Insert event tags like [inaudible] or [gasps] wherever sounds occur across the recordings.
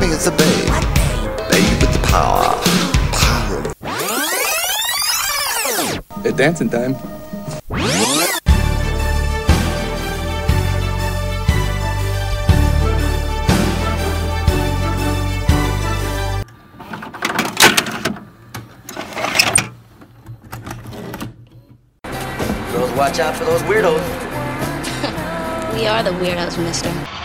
me, it's a babe. Babe with the power. Power. It's dancing time. Girls, watch out for those weirdos. [laughs] We are the weirdos, mister.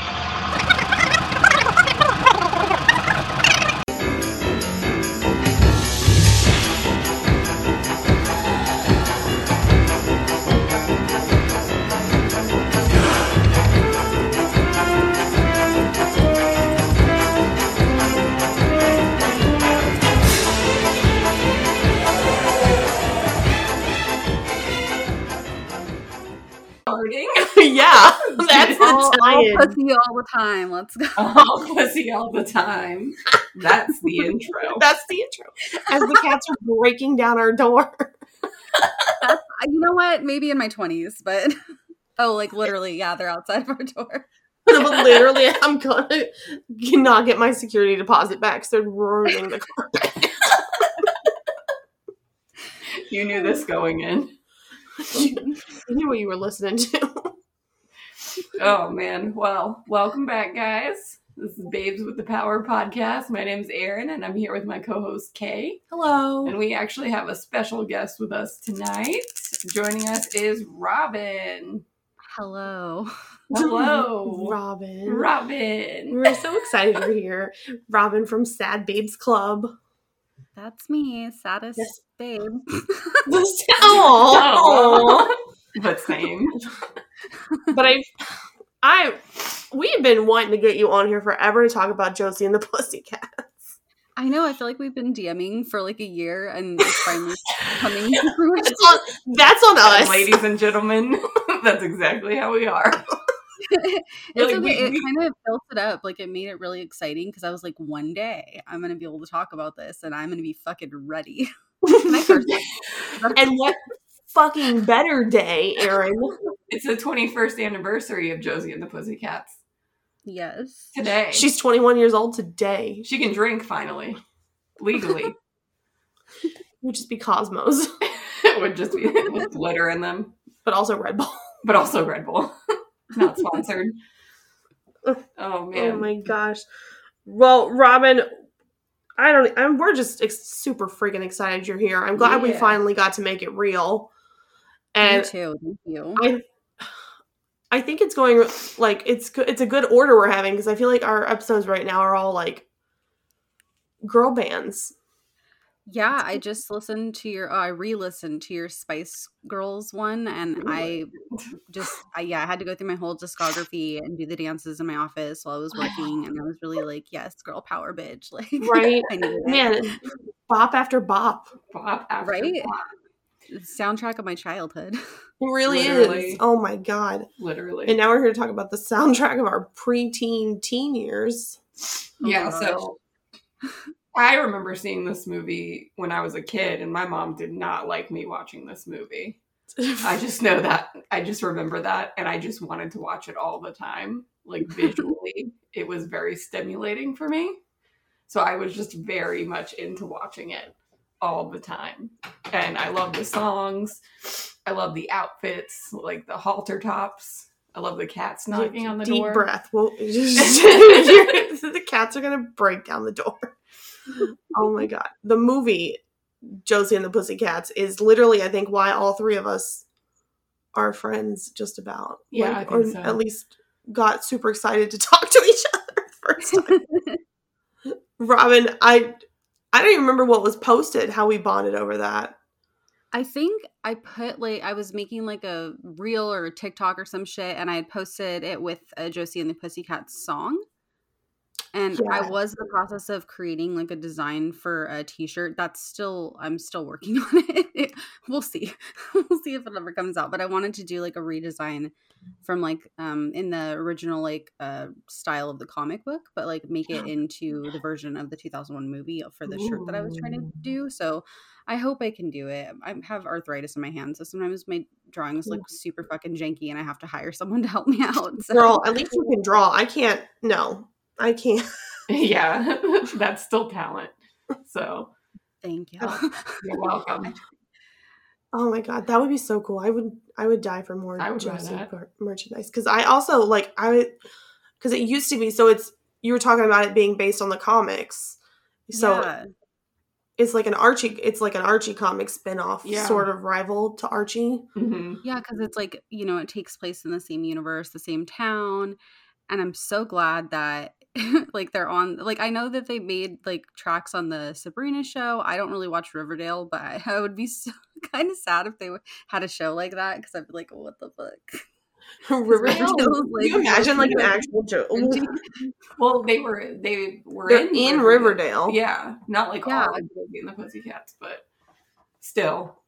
Time. Let's go. all pussy all the time. That's the [laughs] intro. That's the intro. As the cats are breaking down our door. That's, you know what? Maybe in my twenties, but [laughs] oh, like literally, yeah, they're outside of our door. [laughs] But literally, I'm gonna not get my security deposit back. So they're ruining the car. You knew this going in. you knew what you were listening to. Oh man. Well, welcome back, guys. This is Babes with the Power podcast. My name's Erin, and I'm here with my co-host Kay. Hello. And we actually have a special guest with us tonight. Joining us is Robin. Hello. Hello, [laughs] Robin. Robin. We're so excited you're here. Robin from Sad Babes Club. That's me, saddest Yes. babe. [laughs] [laughs] Oh, Aww. but same. but I, I, we've been wanting to get you on here forever to talk about Josie and the [laughs] Pussycats. I know. I feel like we've been DMing for like a year, and it's finally [laughs] coming to fruition. That's on, that's on us. Ladies and gentlemen, [laughs] that's exactly how we are. it's Really, okay. we- it we- kind of built it up. Like it made it really exciting because I was like, one day I'm gonna be able to talk about this, and I'm gonna be fucking ready. And I first- and what fucking better day, Erin? [laughs] It's the 21st anniversary of Josie and the Pussycats. yes. Today. She's 21 years old today. she can drink finally. Legally. [laughs] It would just be Cosmos, [laughs] it would just be with glitter in them. but also Red Bull. But also Red Bull. Not sponsored. Oh, oh man. Oh my gosh. Well, Robin, I don't. I'm. We're just ex- super freaking excited you're here. I'm glad we finally got to make it real. Me too. Thank you. I, I think it's going like it's good. It's a good order we're having because I feel like our episodes right now are all like girl bands. Yeah, I just listened to your. Oh, I re-listened to your Spice Girls one, and I just, I, yeah, I had to go through my whole discography and do the dances in my office while I was working, and I was really [sighs] like, yes, girl power, bitch, [laughs] like, Right. I. Man, bop after bop. Bop after Right? bop, soundtrack of my childhood. [laughs] It really Literally. is. Oh my god. Literally. And now we're here to talk about the soundtrack of our preteen teen years. Oh yeah, so I remember seeing this movie when I was a kid, and my mom did not like me watching this movie. I [laughs] just know that. I just remember that, and I just wanted to watch it all the time. Like visually, it was very stimulating for me. So I was just very much into watching it all the time. And I love the songs. I love the outfits, like the halter tops. I love the cats knocking on the Deep door. breath. Well, [laughs] the cats are gonna break down the door. [laughs] Oh my god. The movie Josie and the Pussycats is literally, I think, why all three of us are friends just about. Yeah, Like, I think or so. at least got super excited to [laughs] talk to each other first time. Robin, I I don't even remember what was posted, how we bonded over that. I think I put like I was making like a reel or a TikTok or some shit, and I had posted it with a Josie and the Pussycats song. And I was in the process of creating like a design for a T-shirt. That's still I'm still working [laughs] on it. We'll see, [laughs] we'll see if it ever comes out. But I wanted to do like a redesign from like um in the original like uh style of the comic book, but like make it into the version of the 2001 movie for the shirt that I was trying to do. So I hope I can do it. I have arthritis in my hands, so sometimes my drawings look super fucking janky, and I have to hire someone to help me out. So. Girl, at least you can draw. I can't. No, I can't. [laughs] yeah, [laughs] that's still talent. So Thank you. you're welcome. Oh my god, that would be so cool. I would I would die for more I would buy Josie that. merchandise because I also like I because it used to be so it's you were talking about it being based on the comics, so yeah. it's like an Archie it's like an Archie comic spin-off Yeah. sort of rival to Archie. hmm Yeah, because it's like, you know, it takes place in the same universe, the same town. And I'm so glad that [laughs] like they're on like I know that they made like tracks on the Sabrina show. I don't really watch Riverdale, but I, I would be so [laughs] kind of sad if they had a show like that because I'd be like, what the fuck? [laughs] Oh, Riverdale. Riverdale, Can you imagine like an actual joke? Well, they were they were They're in, in Riverdale. Yeah, not like Yeah. all of Josie and the Pussycats, but still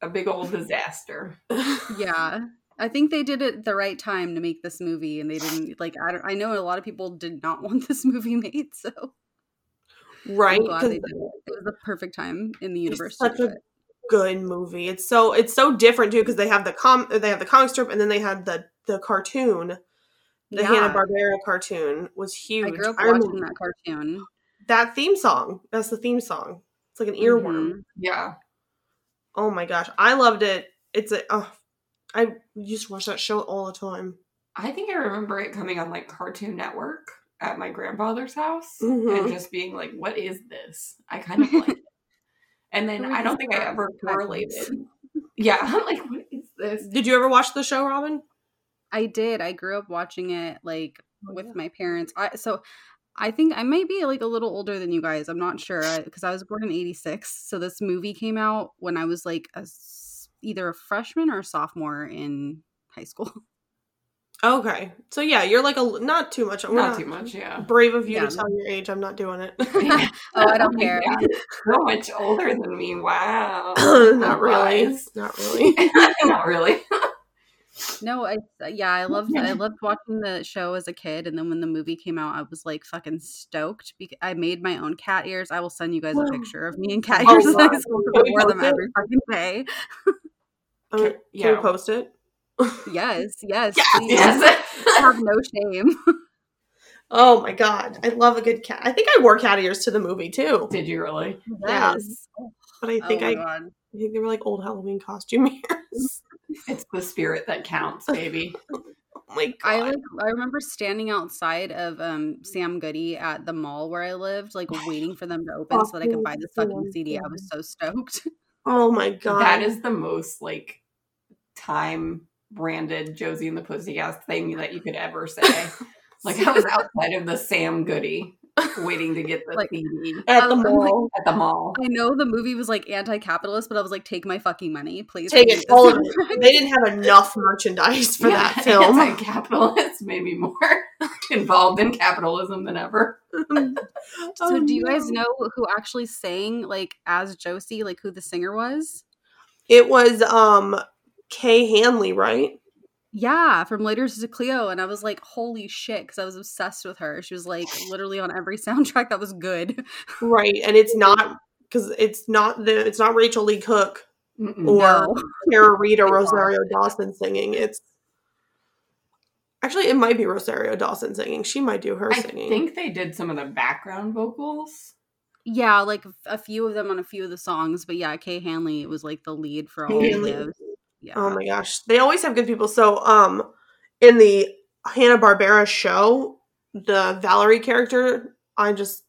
a big old disaster. yeah. I think they did it the right time to make this movie and they didn't like I don't I know a lot of people did not [laughs] want this movie made, so right? I'm glad 'cause they did it. It was the perfect time in the universe such a it. good movie. It's so it's so different too because they have the com they have the comic strip and then they had the the cartoon. The Yeah. Hanna Barbera cartoon was huge. I grew up remember watching that cartoon. that theme song. That's the theme song. It's like an earworm. Mhm. Yeah, Oh my gosh, I loved it. It's a oh, I used to watch that show all the time. I think I remember it coming on like Cartoon Network at my grandfather's house Mhm. and just being like, "What is this?" I kind of like it. [laughs] And then I don't think I ever correlated. [laughs] Yeah, I'm like, "What is this?" Did you ever watch the show, Robin? I did. I grew up watching it like Oh, with yeah. my parents. I so I think I might be like a little older than you guys. I'm not sure because I was born in '86. So this movie came out when I was like a s either a freshman or a sophomore in high school. [laughs] Okay, so yeah, you're like a not too much. We're Not too much, yeah. Brave of you Yeah. to tell your age. I'm not doing it. [laughs] [laughs] oh, I don't care. Yeah, so much older than me. Wow. [clears throat] not really. Lies. Not really. not really. No, I yeah, I loved I loved watching the show as a kid, and then when the movie came out, I was like fucking stoked. Because I made my own cat ears. I will send you guys a picture of me and cat Oh, ears. in wow. school because I we wore them every fucking day. Can Yeah. we post it? Yes, [laughs] yes, Yes, please. yes. have no shame. Oh my god, I love a good cat. I think I wore cat ears to the movie too, Did you really? Yeah. Yes. but I think oh I, god. I think they were like old Halloween costume [laughs] ears. It's the spirit that counts, baby. [laughs] oh my god, I like I remember standing outside of um Sam Goody at the mall where I lived, like waiting for them to open so that I could buy this fucking CD. I was so stoked. oh my god, That is the most like time branded Josie and the Pussycats thing that you could ever say. [laughs] like I was outside of the Sam Goody waiting to get the [laughs] Like- CD at the I'm like- mall. at the mall. I know the movie was like anti-capitalist, but I was like, take my fucking money, please. Take it, all of [laughs] it. They didn't have enough merchandise for Yeah, that film. Anti-capitalists made me more involved in capitalism than ever. So do you guys Oh, no. know who actually sang like as Josie, like who the singer was? It was um Kay Hanley, right? Yeah, from Letters to Cleo, and I was like, "Holy shit!" Because I was obsessed with her. She was like literally on every [laughs] soundtrack that was good. Right, and it's not because it's not the it's not Rachael Leigh Cook Mm-mm. or No. Tara Reid or [laughs] God. Rosario Dawson singing. It's actually it might be Rosario Dawson singing. She might do her I singing. I think they did some of the background vocals. Yeah, like a few of them on a few of the songs, but yeah, Kay Hanley was like the lead for all Kay of Hanley. those. Yeah. Oh my gosh, they always have good people. So, um, in the Hanna Barbera show, the Valerie character, I just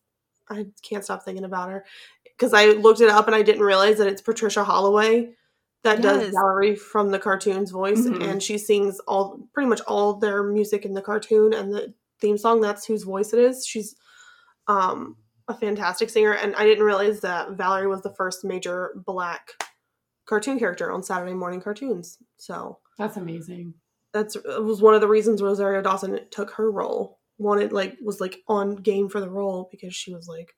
I can't stop thinking about her because I looked it up and I didn't realize that it's Patricia Holloway that does Valerie from the cartoon's voice, Mhm. and she sings all pretty much all their music in the cartoon and the theme song. That's whose voice it is. She's um a fantastic singer, and I didn't realize that Valerie was the first major black cartoon character on Saturday morning cartoons. So That's amazing. that's it was one of the reasons Rosario Dawson took her role. Wanted like was like on game for the role because she was like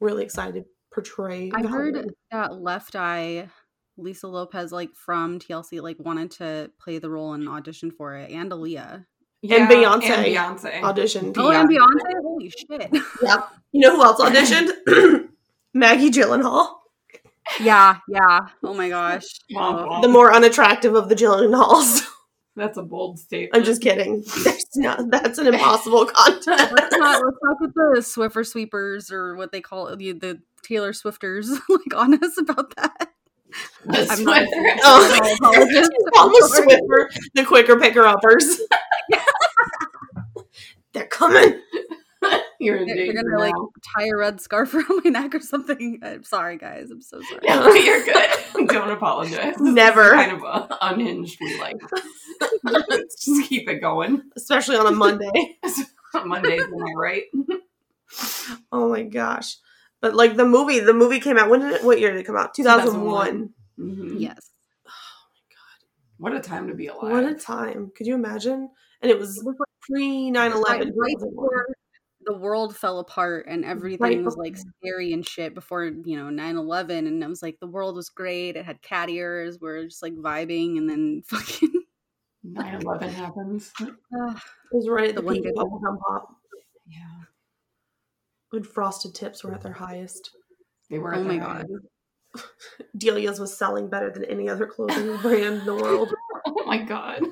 really excited to portray. I Valerie. heard that Left Eye, Lisa Lopes, like from TLC, like wanted to play the role and audition for it, and Aaliyah. Yeah, Beyonce And Beyonce. auditioned. Oh, and Beyonce! Holy shit! Yep. You know who else [laughs] auditioned? [clears throat] Maggie Gyllenhaal, yeah, yeah. Oh my gosh. Womp Oh. the more unattractive of the Gyllenhaals. [laughs] That's a bold statement. I'm just kidding. That's not. That's an impossible [laughs] contest. let's not let's not get the Swiffer sweepers or what they call the, the Taylor Swifters [laughs] like on us about that. The I'm not- Oh, I'm apologist. almost Swiffer, the quicker picker uppers. They're coming. You're in They're gonna like tie a red scarf [laughs] around my neck or something. I'm sorry, guys. I'm so sorry. No, you're good. [laughs] [laughs] Don't apologize. Never. Kind of unhinged. We like. Let's just keep it going. Especially on a Monday. Mondays, am I right? Oh my gosh. But like the movie, the movie came out. When did it? What year did it come out? Two thousand one. Mhm. Yes. What a time to be alive. What a time! Could you imagine? And it was pre 9 Right, 11. right before the world fell apart and everything was like scary and shit before you know 9-11 and i was like the world was great it had cat ears we're just like vibing and then [laughs] fucking 9 11 happens. [sighs] uh, It was right at The the, one peak of good- bubblegum pop Yeah. when frosted tips were at their highest. They were Oh at my God. highest. [laughs] Delia's was selling better than any other clothing brand in the world. [laughs] Oh my god.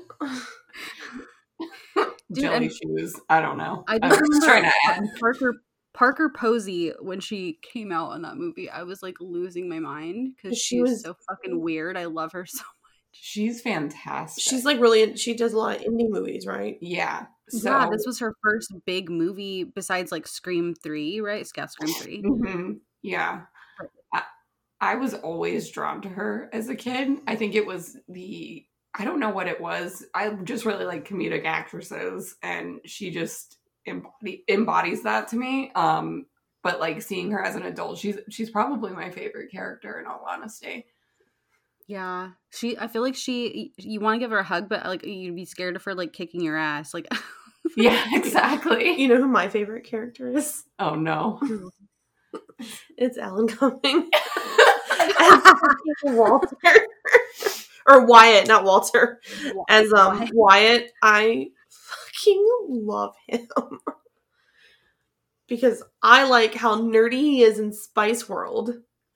Dude, Jelly and- shoes. I don't know. i I just was trying to add. remember parker parker posey when she came out in that movie i was like losing my mind because She she was was- so fucking weird i love her [laughs] so much. She's fantastic. She's like really, she does a lot of indie movies, right? yeah. So yeah this was her first big movie besides like scream 3 right yeah scream 3 [laughs] Mhm. Yeah. I, I was always drawn to her as a kid. I think it was the I don't know what it was. I just really like comedic actresses and she just embody, embodies that to me. Um but like seeing her as an adult, she's she's probably my favorite character in all honesty. Yeah, she. I feel like she. You want to give her a hug, but like you'd be scared of her like kicking your ass. Like, [laughs] Yeah, exactly. You know who my favorite character is? Oh no. [laughs] It's Alan Cumming. [laughs] As Walter. Or Wyatt, not Walter. As um Wyatt. I fucking love him. [laughs] because I like how nerdy he is in Spice World.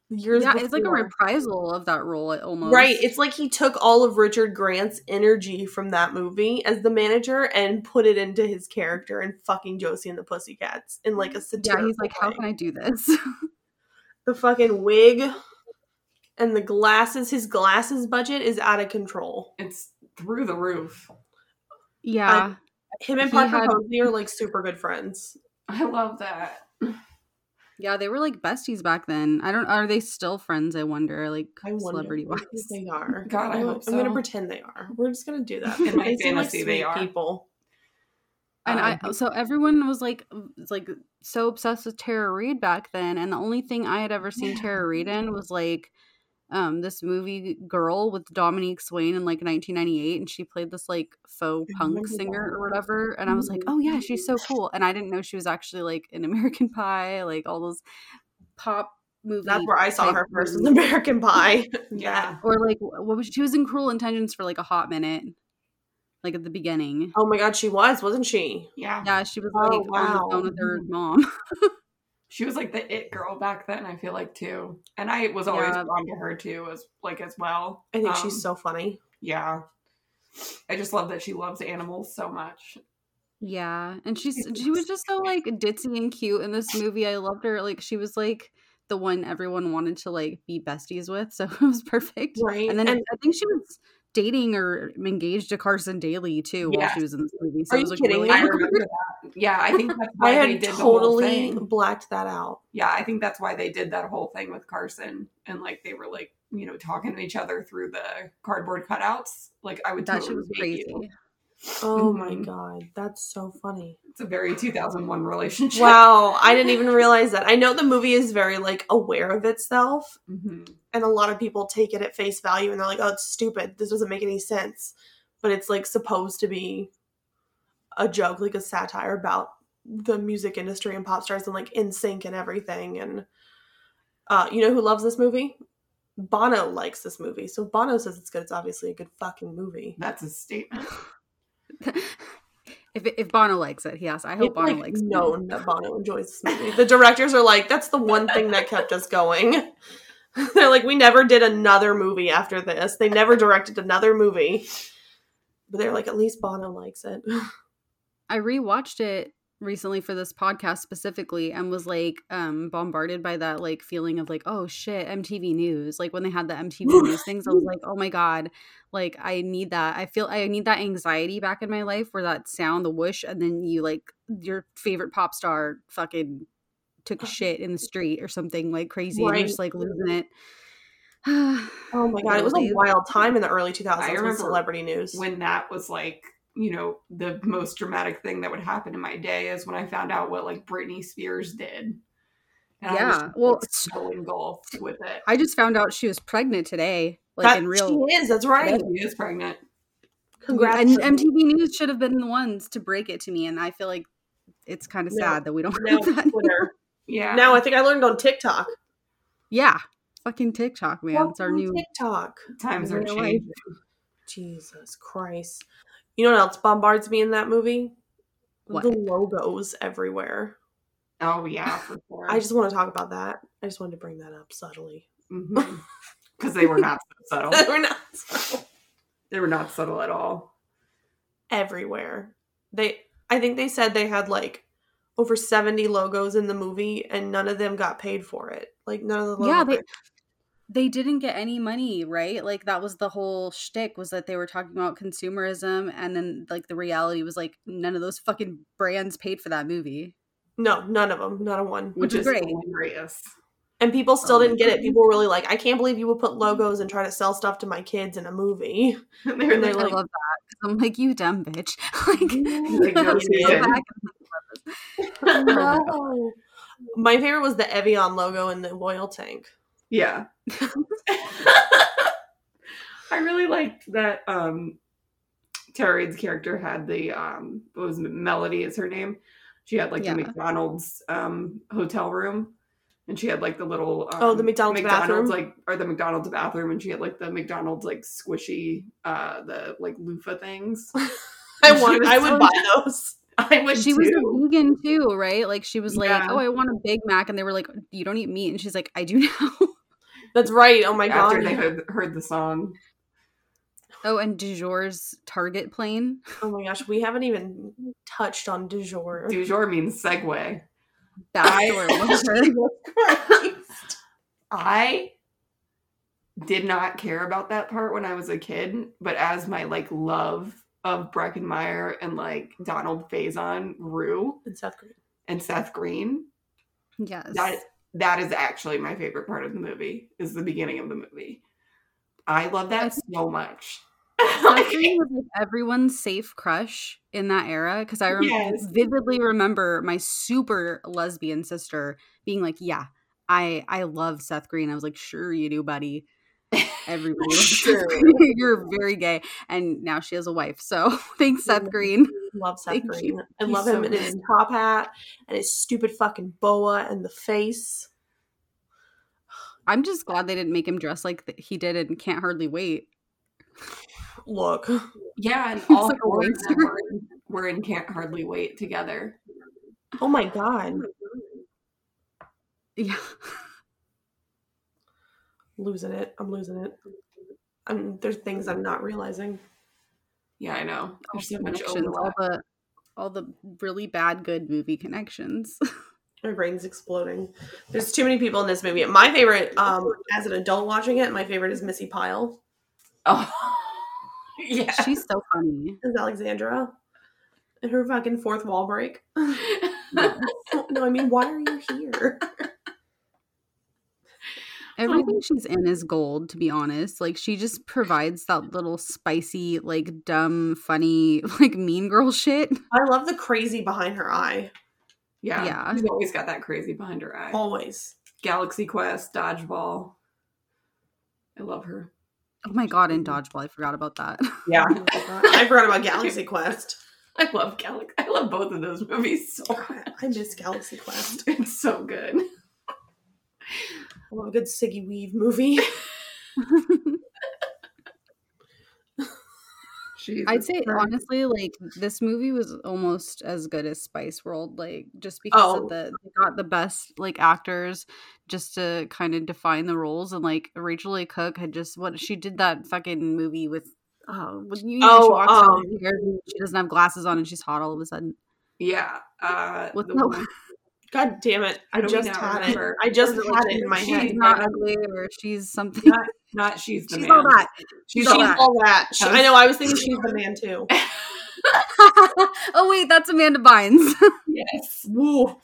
Years yeah, it's like a reprisal of that role almost. Right. It's like he took all of Richard Grant's energy from that movie as the manager and put it into his character in fucking Josie and the Pussycats in like a yeah. satirical He's like, how can I do this? [laughs] the fucking wig and the glasses. His glasses budget is out of control. It's through the roof. yeah, Him and He Parker had- Posey are like super good friends. I love that. yeah. They were like besties back then. I don't. Are they still friends? I wonder. Like I wonder celebrity wise. they are. [laughs] God, I I'm, hope I'm gonna pretend they are. We're just gonna do that. In my They seem like fantasy, they are. people. And Um, I so everyone was like like so obsessed with Tara Reid back then, and the only thing I had ever seen Tara Reid in was like um this movie Girl with Dominique Swain in like 1998, and she played this like faux punk singer or whatever, and I was like, Mhm. oh yeah, she's so cool, and I didn't know she was actually like in [laughs] American Pie, like all those pop movie. That's where I saw her first was. [laughs] American Pie. [laughs] Yeah. Or like what was she, she was in Cruel Intentions for like a hot minute, like at the beginning. Oh my god, she was, wasn't she? Yeah. Yeah, she was Oh, like on wow. the phone with her mom. She was like the it girl back then, I feel like too. And I was always Yeah. drawn to her too, as like as well. I think Um, she's so funny. yeah. I just love that she loves animals so much. Yeah, and she's she was just so like ditzy and cute in this movie. I loved her. Like she was like the one everyone wanted to like be besties with, so [laughs] it was perfect. Right. And then And- I think she was dating or engaged to Carson Daly too while she was in this movie. So Are it you was like kidding really? I remember that. Yeah, I think that's [laughs] I why they had did the whole totally thing. blacked that out. Yeah, I think that's why they did that whole thing with Carson and like they were like, you know, talking to each other through the cardboard cutouts. Like I would that shit totally was crazy. you. Oh my Mhm. god, that's so funny. It's a very 2001 relationship. Wow, I didn't even realize that. I know the movie is very like aware of itself, hmm and a lot of people take it at face value and they're like, "Oh, it's stupid. This doesn't make any sense." But it's like supposed to be a joke, like a satire about the music industry and pop stars and like NSYNC and everything. And uh, you know who loves this movie? Bono likes this movie. So if Bono says it's good. It's obviously a good fucking movie. That's a statement. [laughs] if if Bono likes it, yes, I hope It's Bono like likes it. known that Bono enjoys this movie. The directors are like, that's the one thing that kept us going. [laughs] They're like, we never did another movie after this. They never directed another movie. But they're like, at least Bono likes it. I rewatched it recently for this podcast specifically and was like um bombarded by that like feeling of like oh shit MTV News. Like when they had the MTV [laughs] News things I was like oh my god. Like I need that. I feel I need that anxiety back in my life where that sound the whoosh and then you like your favorite pop star fucking took a shit in the street or something like crazy and you're just like losing it. [sighs] Oh my god, it was a wild time in the early 2000s I with remember celebrity news. when that was like you know the most dramatic thing that would happen in my day is when I found out what like Britney Spears did. And I was Yeah, well, like, so engulfed with it. I just found out she was pregnant today like that, in real she is, that's right. She is pregnant. Congrats. and MTV News should have been the ones to break it to me, and I feel like it's kind of No. sad that we don't now have that. Twitter. [laughs] Yeah. Now I think I learned on TikTok. Yeah, fucking TikTok, man. It's our new. TikTok. times are real changing. Jesus Christ. You know what else bombards me in that movie? What? The logos everywhere. Oh yeah, for [sighs] sure. I just want to talk about that. I just wanted to bring that up subtly. Mm-hmm. [laughs] because they were not so [laughs] subtle. We're not subtle. They were not subtle at all. everywhere. They I think they said they had like over 70 logos in the movie and none of them got paid for it. Like none of the logos. Yeah, they they didn't get any money, right? Like that was the whole shtick was that they were talking about consumerism, and then like the reality was like none of those fucking brands paid for that movie. no, none of them, not a one. Which, Which is great. hilarious. And people still Oh didn't get it. People were really like, I can't believe you would put logos and try to sell stuff to my kids in a movie. They're [laughs] And they're like, I love that." I'm like you dumb bitch. [laughs] like, [laughs] Like, no go back no. My favorite was the Evian logo in the oil tank. Yeah. [laughs] I really liked that um Tara Reid's character had the um what was it, Melody is her name. She had like Yeah. the McDonald's um hotel room and she had like the little um, Oh, the McDonald's bathroom? like or the McDonald's bathroom and she had like the McDonald's like squishy uh the like loofah things. [laughs] I want I would so- buy [laughs] those. I would she too. was a vegan too, right? Like she was like, "Oh, I want a Big Mac," and they were like, "You don't eat meat," and she's like, "I do now." That's right. Oh my after god. they heard, heard the song. oh, and Du jour's Target plane. Oh my gosh, we haven't even touched on du jour. Du jour means segue. Backdoor lover. [laughs] I did not care about that part when I was a kid, but as my like love of Breckin Meyer and like Donald Faison grew and Seth Green. and Seth Green, Yes. that that is actually my favorite part of the movie. Is the beginning of the movie. I love that so much. [laughs] Seth was like everyone's safe crush in that era because I rem- Yes. vividly remember my super lesbian sister being like, "Yeah, I I love Seth Green." I was like, "Sure, you do, buddy." Everybody, Sure. [laughs] [laughs] You're very gay, and now she has a wife. So [laughs] thanks, Seth Green. Love Seth Thank Green. you. I He's love so him in his top hat and his stupid fucking boa and the face. I'm just glad they didn't make him dress like he did and can't hardly wait. Look. yeah, and all like a four of them were in, were in Can't Hardly Wait together. Oh my god. Yeah, Losing it. I'm losing it. I'm, there's things I'm not realizing. Yeah, I know. There's so much connections, all the all the really bad good movie connections. [laughs] My brain's exploding. There's too many people in this movie. My favorite, um, as an adult watching it, my favorite is Missi Pyle Oh, [laughs] yeah. She's so funny. Is Alexandra. And her fucking fourth wall break. [laughs] no, I mean, why are you here? Everything um, she's in is gold, to be honest. Like she just provides that little spicy, like dumb, funny, [laughs] like mean girl shit. I love the crazy behind her eye. yeah. Yeah. She's always got that crazy behind her eye. Always. Galaxy Quest, Dodgeball. I love her. Oh my god, in Dodgeball, I forgot about that. [laughs] Yeah. I forgot about Galaxy [laughs] Quest. I love Galaxy. I love both of those movies so much. I miss Galaxy Quest. It's so good. I love a good Siggy Weave movie. [laughs] Jesus I'd say Christ. honestly, like this movie was almost as good as Spice World, like just because Oh. of the they got the best like actors just to kind of define the roles, and like Rachel A. Cook had just what she did that fucking movie with Oh, when you, Oh, she walks um, down the stairs and she doesn't have glasses on and she's hot all of a sudden. Yeah. Uh, What's the that one- God damn it! I just had remember? it. I just Or is it had like it in my hand. she's head. not ugly or she's something. not, not she's the she's man. all that. She's She's all all that. all that. She- I know. I was thinking she's the man too. [laughs] [laughs] oh wait, that's Amanda Bynes. [laughs] Yes. Woo.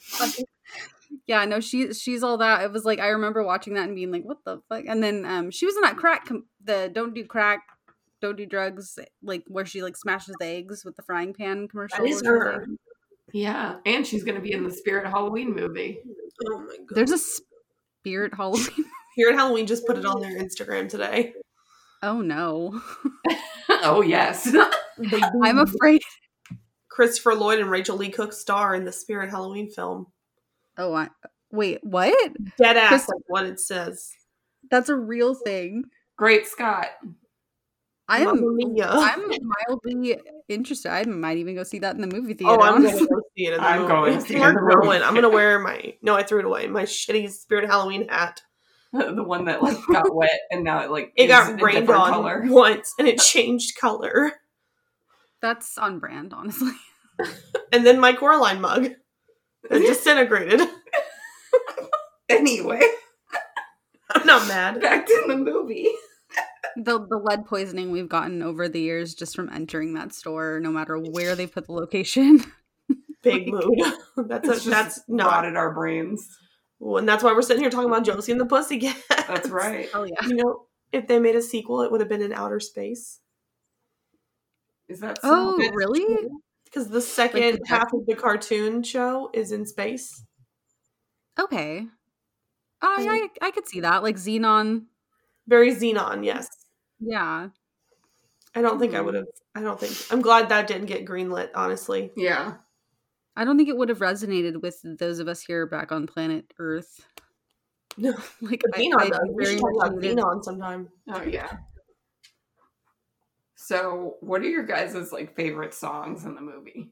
yeah, no, she she's all that. It was like I remember watching that and being like, "What the fuck?" And then um, she was in that crack, com- the "Don't do crack, don't do drugs," like where she like smashes the eggs with the frying pan commercial. That is her. something. Yeah. And she's going to be in the Spirit Halloween movie. Oh my god. There's a spirit Halloween. [laughs] Here at Halloween just put it on their Instagram today. oh no, [laughs] oh, yes. [laughs] I'm afraid. Christopher Lloyd and Rachael Leigh Cook star in the Spirit Halloween film. Oh, I, wait, what? Dead ass Chris- like what it says. That's a real thing. Great Scott. I'm I'm mildly interested. I might even go see that in the movie theater. Oh, I'm gonna go see it. In the I'm movie. going to see it in We're the movie going. I'm gonna wear my no, I threw it away. My shitty Spirit Halloween hat. [laughs] the one that like got [laughs] wet and now it like It is got rained different on color. once and it changed color. That's on brand, honestly. [laughs] And then my Coraline mug. It disintegrated. Anyway, I'm not mad. back to the movie. the the lead poisoning we've gotten over the years just from entering that store, no matter where they put the location. Big mood. [laughs] That's a, that's not. rotted our brains. Well, and that's why we're sitting here talking about Josie and the Pussycat. That's right. [laughs] Oh yeah. You know, if they made a sequel, it would have been in outer space. Is that Oh, so? really? Because the second the half of the cartoon show is in space. Okay. Oh yeah, I, I could see that. Like Zenon. Very Zenon, yes. Yeah. I don't think I Hmm. would have. I don't think. I'm glad that didn't get greenlit, honestly. Yeah. I don't think it would have resonated with those of us here back on planet Earth. [laughs] No, [laughs] Like but I- Zenon, I though. We should talk much about needed- Zenon sometime. Oh yeah. So, what are your guys' like favorite songs in the movie?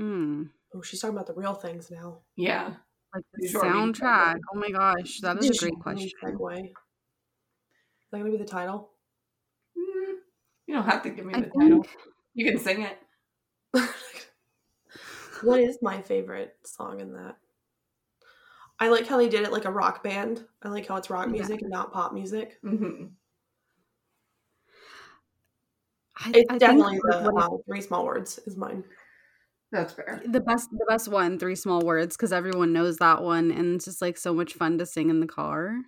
Mm, Oh, she's talking about the real things now. Yeah. like the These are our main soundtrack. Oh my gosh, that is a great question. Segue. Is that gonna be the title? Mm, you don't have to give me I the title. You can sing it. [laughs] what is my favorite song in that? I like how they did it like a rock band. I like how it's rock Yeah. music and not pop music. hmm I, It's I definitely like the uh, three small words is mine. That's fair. the best the best one three small words because everyone knows that one and it's just like so much fun to sing in the car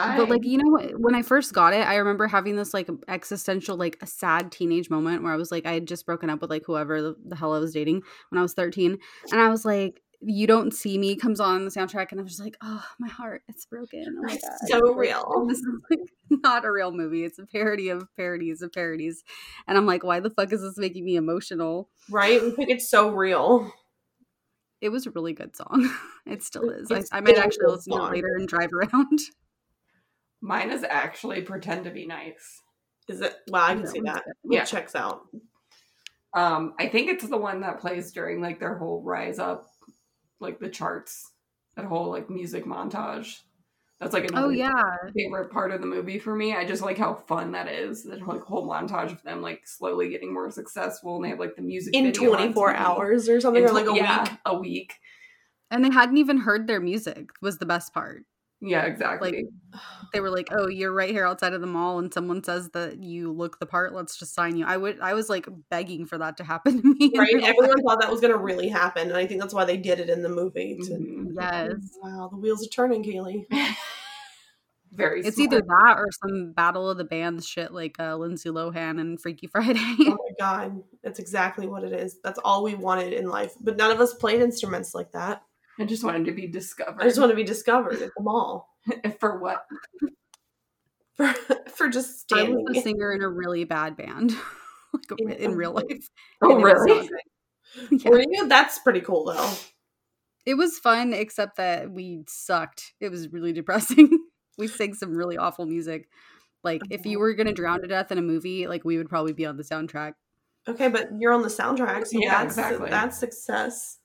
I, but like you know when i first got it i remember having this like existential like a sad teenage moment where i was like i had just broken up with like whoever the, the hell i was dating when i was 13 and i was like you don't see me comes on the soundtrack and i'm just like oh my heart it's broken oh my It's god so real. this is [laughs] like not a real movie it's a parody of parodies of parodies and i'm like why the fuck is this making me emotional Right? We think it's so real. it was a really good song. [laughs] It still is. I, I might actually listen to it later and drive around. [laughs] mine is actually "Pretend to Be Nice." Is it? Well, I can see Yeah. that. Yeah. It checks out. Um, I think it's the one that plays during like their whole rise up, like the charts, that whole like music montage. That's like another Oh yeah, favorite part of the movie for me. I just like how fun that is. That like whole montage of them like slowly getting more successful, and they have like the music In 24 hours or something, In or like a yeah, week. a week. and they hadn't even heard their music. Was the best part. Yeah, exactly. Like [sighs] they were like, "Oh, you're right here outside of the mall, and someone says that you look the part. Let's just sign you." I would. I was like begging for that to happen to me. [laughs] Right? Everyone life. [laughs] thought that was going to really happen. And I think that's why they did it in the movie. To, Mhm. Yes, Wow, the wheels are turning, Kaylee. [laughs] Very. it's smart. either that or some Battle of the Bands shit like uh, Lindsay Lohan and Freaky Friday. Oh my god, that's exactly what it is. That's all we wanted in life. But none of us played instruments like that. I just wanted to be discovered. I just want to be discovered at the mall [laughs] for what? [laughs] for for just standing. I standing. was a singer in a really bad band, [laughs] like In in, real life. Oh, And really? Yeah. Were you? That's pretty cool though. It was fun, except that we sucked. It was really depressing. we sang some really awful music. Like, if you oh. were gonna drown to death in a movie, like we would probably be on the soundtrack. Okay, but you're on the soundtrack, so Yeah, that's exactly. that's success.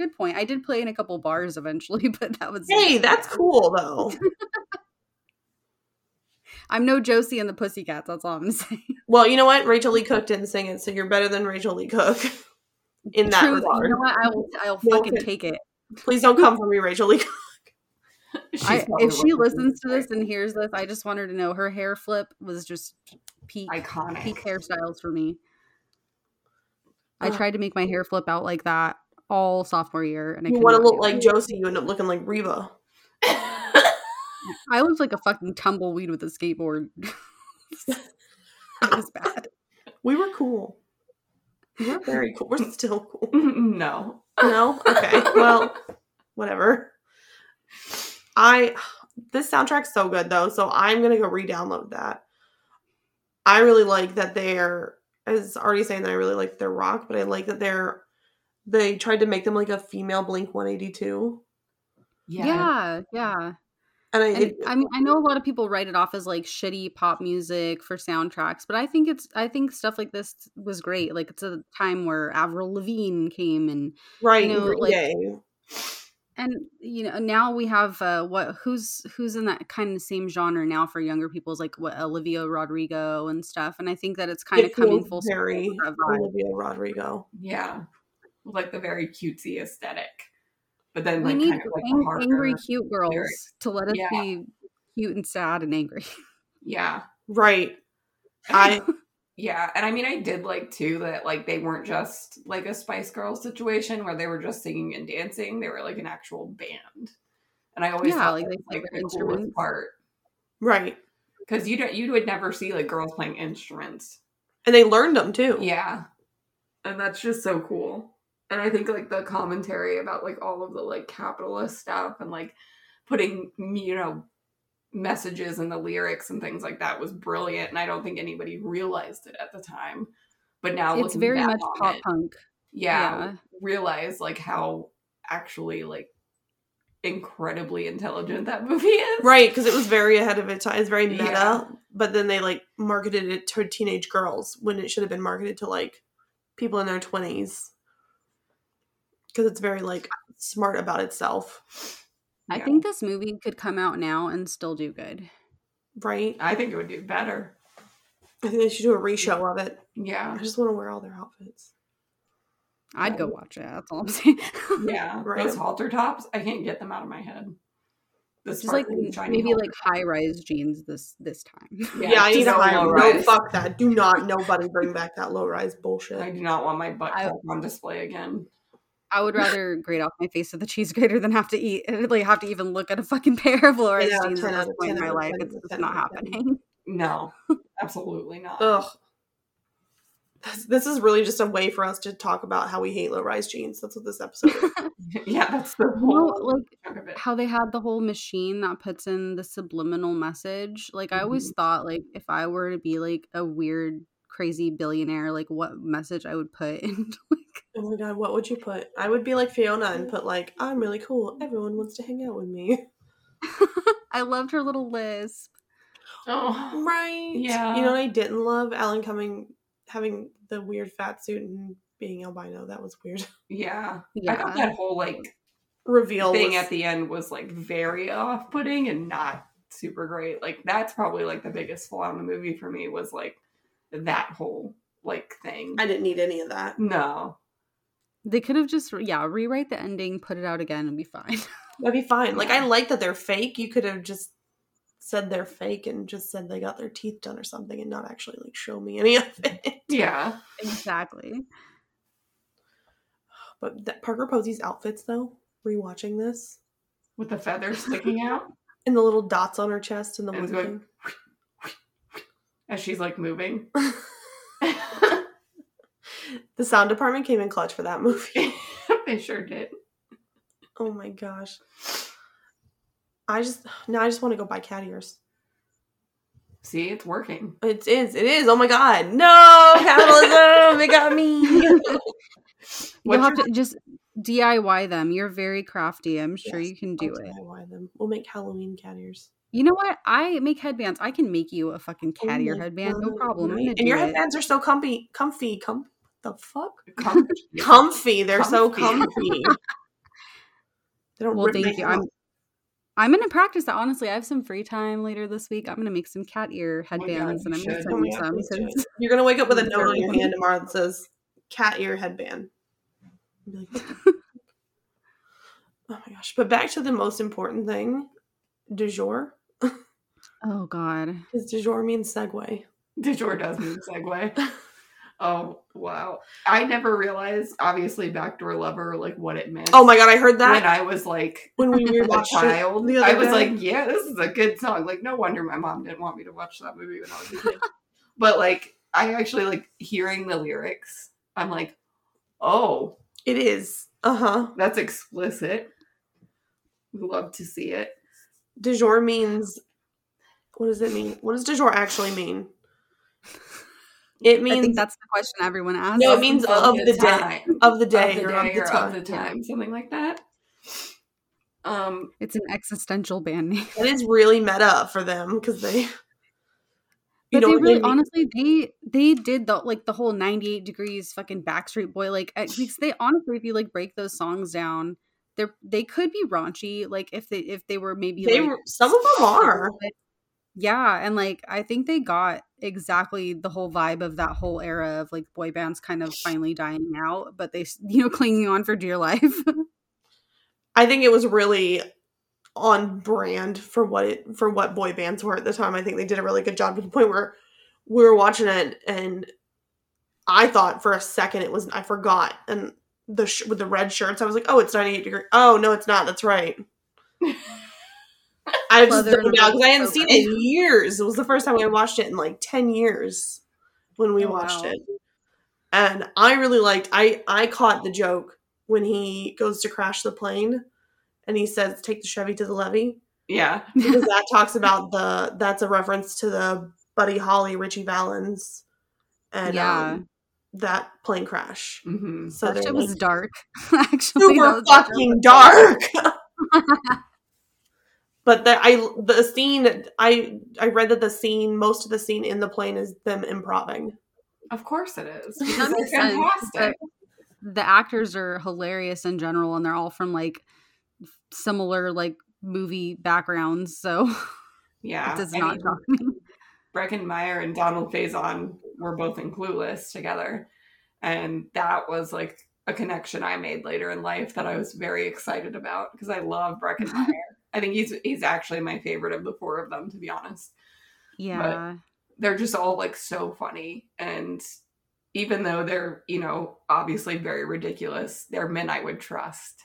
Good point. I did play in a couple bars eventually, [laughs] but that was Hey, that's cool though. [laughs] I'm no Josie and the Pussycats. That's all I'm [laughs] saying. Well, you know what? Rachael Leigh Cook didn't sing it, so you're better than Rachael Leigh Cook in that Truth, regard. you know what? I will. I'll No fucking take it. Please don't come for me, Rachael Leigh Cook. I, if she listens to this and hears this, I just want her to know her hair flip was just peak iconic. peak hairstyles for me. I tried to make my hair flip out like that all sophomore year, and I You want to look like it. Josie, you end up looking like Reba. I looked like a fucking tumbleweed with a skateboard. [laughs] it was bad. We were cool. We're very cool. We're still cool. [laughs] no. No? Okay. Well, whatever. I this soundtrack's so good though, so I'm gonna go re-download that. I really like that they're as already saying that I really like their rock, but I like that they're they tried to make them like a female Blink 182. Yeah. Yeah, yeah. And I, And it, I mean, I know a lot of people write it off as like shitty pop music for soundtracks, but I think it's I think stuff like this was great. Like it's a time where Avril Lavigne came and right, you know, Green like- Day. and you know now we have uh what who's who's in that kind of same genre now for younger people is like what Olivia Rodrigo and stuff, and I think that it's kind It of coming full very circle. for that vibe. Olivia Rodrigo. Yeah. Like the very cutesy aesthetic. But then We like need kind of like the ang- angry cute girls lyrics. to let us Yeah. be cute and sad and angry. Yeah. Right. I [laughs] Yeah, and I mean, I did like too that like they weren't just like a Spice Girls situation where they were just singing and dancing; they were like an actual band. And I always Yeah, thought like, like, that like the coolest instruments. part right. because you don't you would never see like girls playing instruments. And they learned them too. Yeah, and that's just so cool. And I think like the commentary about like all of the like capitalist stuff and like putting you know messages in the lyrics and things like that was brilliant. And I don't think anybody realized it at the time. But now it's very much pop it, punk. yeah, Yeah. realize like how actually like incredibly intelligent that movie is. Right, because it was very ahead of its time. It's very meta, Yeah. but then they like marketed it to teenage girls when it should have been marketed to like people in their twenties. Because it's very like smart about itself, I Yeah. think this movie could come out now and still do good. right? I think it would do better. I think they should do a re-show of it. Yeah. I just want to wear all their outfits. I'd go um, watch it. That's all I'm saying. [laughs] Yeah. Right. Those halter tops, I can't get them out of my head. This Just like maybe halter like high rise jeans this this time. Yeah, I need a high. low No, fuck that. Do not nobody bring back that low rise bullshit. I do not want my butt I- on display again. I would rather grate off my face with a cheese [laughs] grater than have to eat [laughs] like have to even look at a fucking [laughs] pair of rise Yeah, jeans at this point in my life. 10 It's just not out of 10. happening. No, absolutely not. Ugh. This, this is really just a way for us to talk about how we hate low rise jeans. That's what this episode is. yeah, that's the You know, whole like chunk of it. how they had the whole machine that puts in the subliminal message. Like I Mm-hmm. always thought like if I were to be like a weird crazy billionaire, like what message I would put [laughs] in like Oh my god, what would you put? I would be like Fiona and put like, I'm really cool. Everyone wants to hang out with me. [laughs] I loved her little lisp. Oh, Right. Yeah. You know what I didn't love? Alan Cumming having the weird fat suit and being albino. That was weird. yeah. [laughs] yeah. I thought that whole like Reveal thing was, at the end was like very off-putting and not super great. Like that's probably like the biggest flaw in the movie for me was like that whole like thing. I didn't need any of that. no. They could have just yeah, rewrite the ending, put it out again and be fine. [laughs] That'd be fine. Like Yeah. I like that they're fake. You could have just said they're fake and just said they got their teeth done or something and not actually like show me any of it. [laughs] Yeah. exactly. But that Parker Posey's outfits though, rewatching this. With the feathers sticking out [laughs] And the little dots on her chest and the And it's going- as she's like moving. [laughs] The sound department came in clutch for that movie. [laughs] they sure did. Oh my gosh. I just now I just want to go buy cat ears. See, it's working. It is, it is. Oh my god. No, capitalism, it got me. [laughs] You'll What's have to just DIY them. You're very crafty. I'm sure Yes, you can do I'll it. DIY them. We'll make Halloween cat ears. You know what? I make headbands. I can make you a fucking Oh cat ear headband. No problem. I'm right? gonna And your it. headbands are so comfy, comfy, com the fuck? [laughs] Com- Comfy. They're so Comfy. [laughs] comfy. they don't Well, thank you. I'm. I'm gonna practice that. Honestly, I have some free time later this week. I'm gonna make some cat ear Oh God, headbands, and I'm gonna send Oh you some. please do 'cause- it. You're gonna wake up [laughs] with a note on your hand tomorrow that says "cat ear headband." Like, oh my gosh! But back to the most important thing, du jour. Oh God. Because du jour means segue. Du jour does mean segue. [laughs] Oh wow! I never realized, obviously, backdoor lover, like what it meant. Oh my god! I heard that When I was like when we were [laughs] a rewatched child, the other I was day. like, "Yeah, this is a good song." Like, no wonder my mom didn't want me to watch that movie when I was a kid. but like, I actually like hearing the lyrics. I'm like, "Oh, it is. Uh huh. that's explicit." We love to see it. Du jour means. What does it mean? What does du jour actually mean? [laughs] It I means think that's the question everyone asks. No, it means of the day. of the day, of the or, day of the or time. of the time, something like that. Um, it's an existential band name. It is really meta for them because they. You But know, they really, mean? honestly, they they did the like the whole ninety eight degrees fucking Backstreet Boy like because they honestly, if you like break those songs down, they're they could be raunchy. Like if they if they were maybe they like were, some of them are. Yeah, and like I think they got exactly the whole vibe of that whole era of like boy bands kind of finally dying out, but they [laughs] you know clinging on for dear life. [laughs] I think it was really on brand for what it for what boy bands were at the time. I think they did a really good job to the point where we were watching it and I thought for a second it was I forgot and the sh- with the red shirts I was like oh it's 98 degree oh no it's not that's right [laughs] I just and out because I hadn't seen it in years it was the first time I watched it in like 10 years when we Oh, watched wow. it and I really liked I I caught the joke when he goes to crash the plane and he says take the Chevy to the levee yeah, [laughs] because that talks about the that's a reference to the Buddy Holly Ritchie Valens and Yeah. um, that plane crash. hmm So that was like, dark. [laughs] Actually, super fucking dark. [laughs] but the I the scene I I read that the scene most of the scene in the plane is them improving. of course it is. That makes they're sense. fantastic. The, the actors are hilarious in general, and they're all from like similar like movie backgrounds, so [laughs] Yeah, it does I not mean, shock me. Breckin Meyer and Donald Faison were both in Clueless together, and that was like a connection I made later in life that I was very excited about because I love Breckin [laughs] Meyer. I think he's he's actually my favorite of the four of them, to be honest. Yeah, But They're just all like so funny, and even though they're you know obviously very ridiculous, they're men I would trust.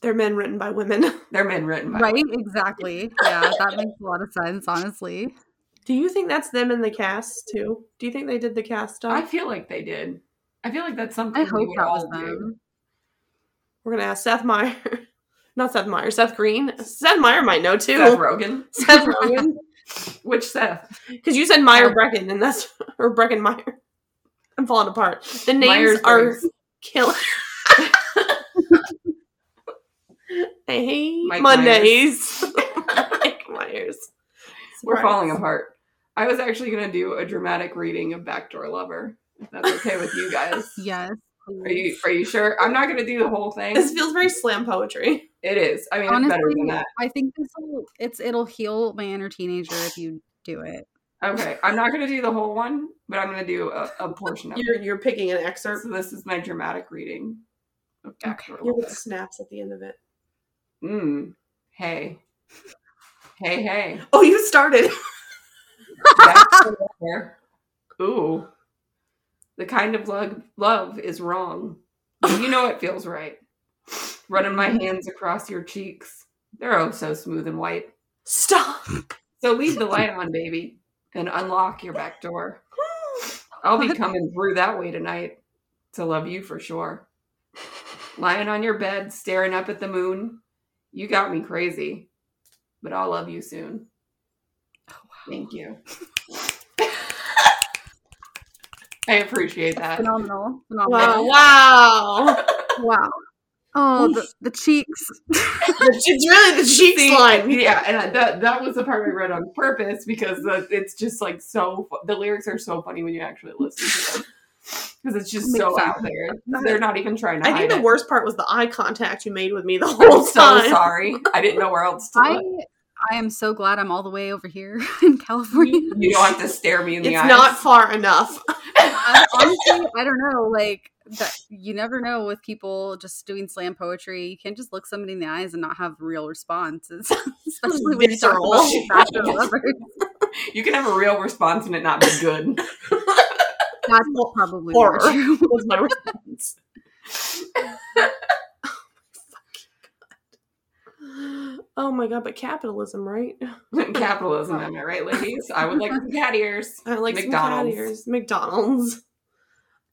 They're men written by women. [laughs] They're men written by right. Exactly. Yeah, that makes a lot of sense. Honestly, Do you think that's them in the cast too? Do you think they did the cast stuff? I feel like they did. I feel like that's something I we hope would that was all do. them. We're gonna ask Seth Meyer. Not Seth Meyer, Seth Green. Seth Meyer might know too. Seth Rogen. [laughs] Seth Rogen. [laughs] Which Seth? Because you said Meyer um, Breckin, and that's [laughs] or Breckin Meyer. I'm falling apart. The names Myers are Briggs. killer. I hate Mike Mondays. Mike Myers. We're falling apart. I was actually going to do a dramatic reading of Backdoor Lover. If that's okay with you guys. Yes. Are you Are you sure? I'm not going to do the whole thing. This feels very slam poetry. It is. I mean, it's better Honestly, than that. I think this will it's it'll heal my inner teenager if you do it. Okay, I'm not going to do the whole one, but I'm going to do a, a portion of You're it. you're picking an excerpt. So this is my dramatic reading Okay. Backdoor You're Lover. with snaps at the end of it. Mm. Hey. Hey, hey. Oh, you started. Backdoor Lover. Ooh. The kind of love, love is wrong. You know it feels right. Running my [laughs] hands across your cheeks. They're oh so smooth and white. Stop. So leave the light on, baby, and unlock your back door. [gasps] I'll be coming through that way tonight to love you for sure. Lying on your bed, staring up at the moon. You got me crazy, but I'll love you soon. Oh, Thank you. [laughs] I appreciate that. Phenomenal. Phenomenal. Wow. Wow. Wow. Oh, the, the cheeks. [laughs] it's really the cheeks See, line. Yeah, and that that was the part I read on purpose because the, it's just like so. The lyrics are so funny when you actually listen to them. because it's just so sense. out there. They're not even trying to I hide think the it. worst part was the eye contact you made with me the I'm whole so time. sorry. I didn't know where else to I look. I am so glad I'm all the way over here [laughs] in California. You don't have to stare me in the It's eyes. not far enough. [laughs] I- honestly, I don't know. Like that, you never know with people just doing slam poetry. You can't just look somebody in the eyes and not have real responses, [laughs] especially when you talk Visceral. about fashion lovers. you can have a real response and it not be good. That's probably Horror. more true. was my response. Oh my god, but capitalism, right? [laughs] Capitalism, am I right, ladies? I would like some cat ears. [laughs] I like McDonald's. some cat ears. McDonald's.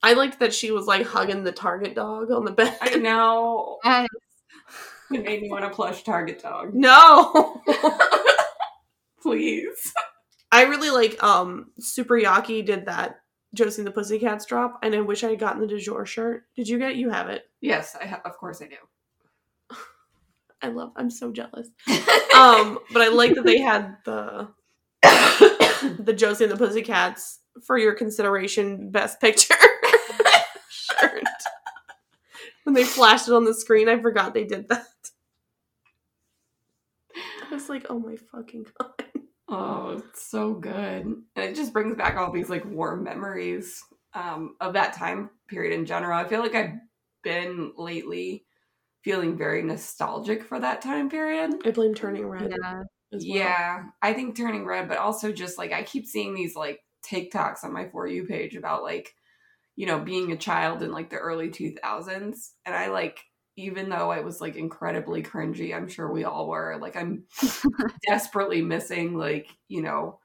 I liked that she was like hugging the Target dog on the bed. I know. [laughs] Yes. It made me want a plush Target dog. No. Please. I really like um Super Yaki did that Josie and the Pussycats drop, and I wish I had gotten the du jour shirt. Did you get? You have it. Yes, I ha- of course I do. I love. I'm so jealous. [laughs] Um, but I like that they had the [coughs] the Josie and the Pussycats for your consideration best picture [laughs] shirt. When they flashed it on the screen, I forgot they did that. I was like, oh my fucking god. Oh, it's so good. And it just brings back all these like warm memories um, of that time period in general. I feel like I've been lately feeling very nostalgic for that time period. I blame Turning Red. Yeah. well. Yeah, I think turning red, but also just like I keep seeing these like TikToks on my For You page about like, you know, being a child in like the early 2000s. And I like, even though I was like incredibly cringy, I'm sure we all were, like, I'm [laughs] desperately missing like, you know,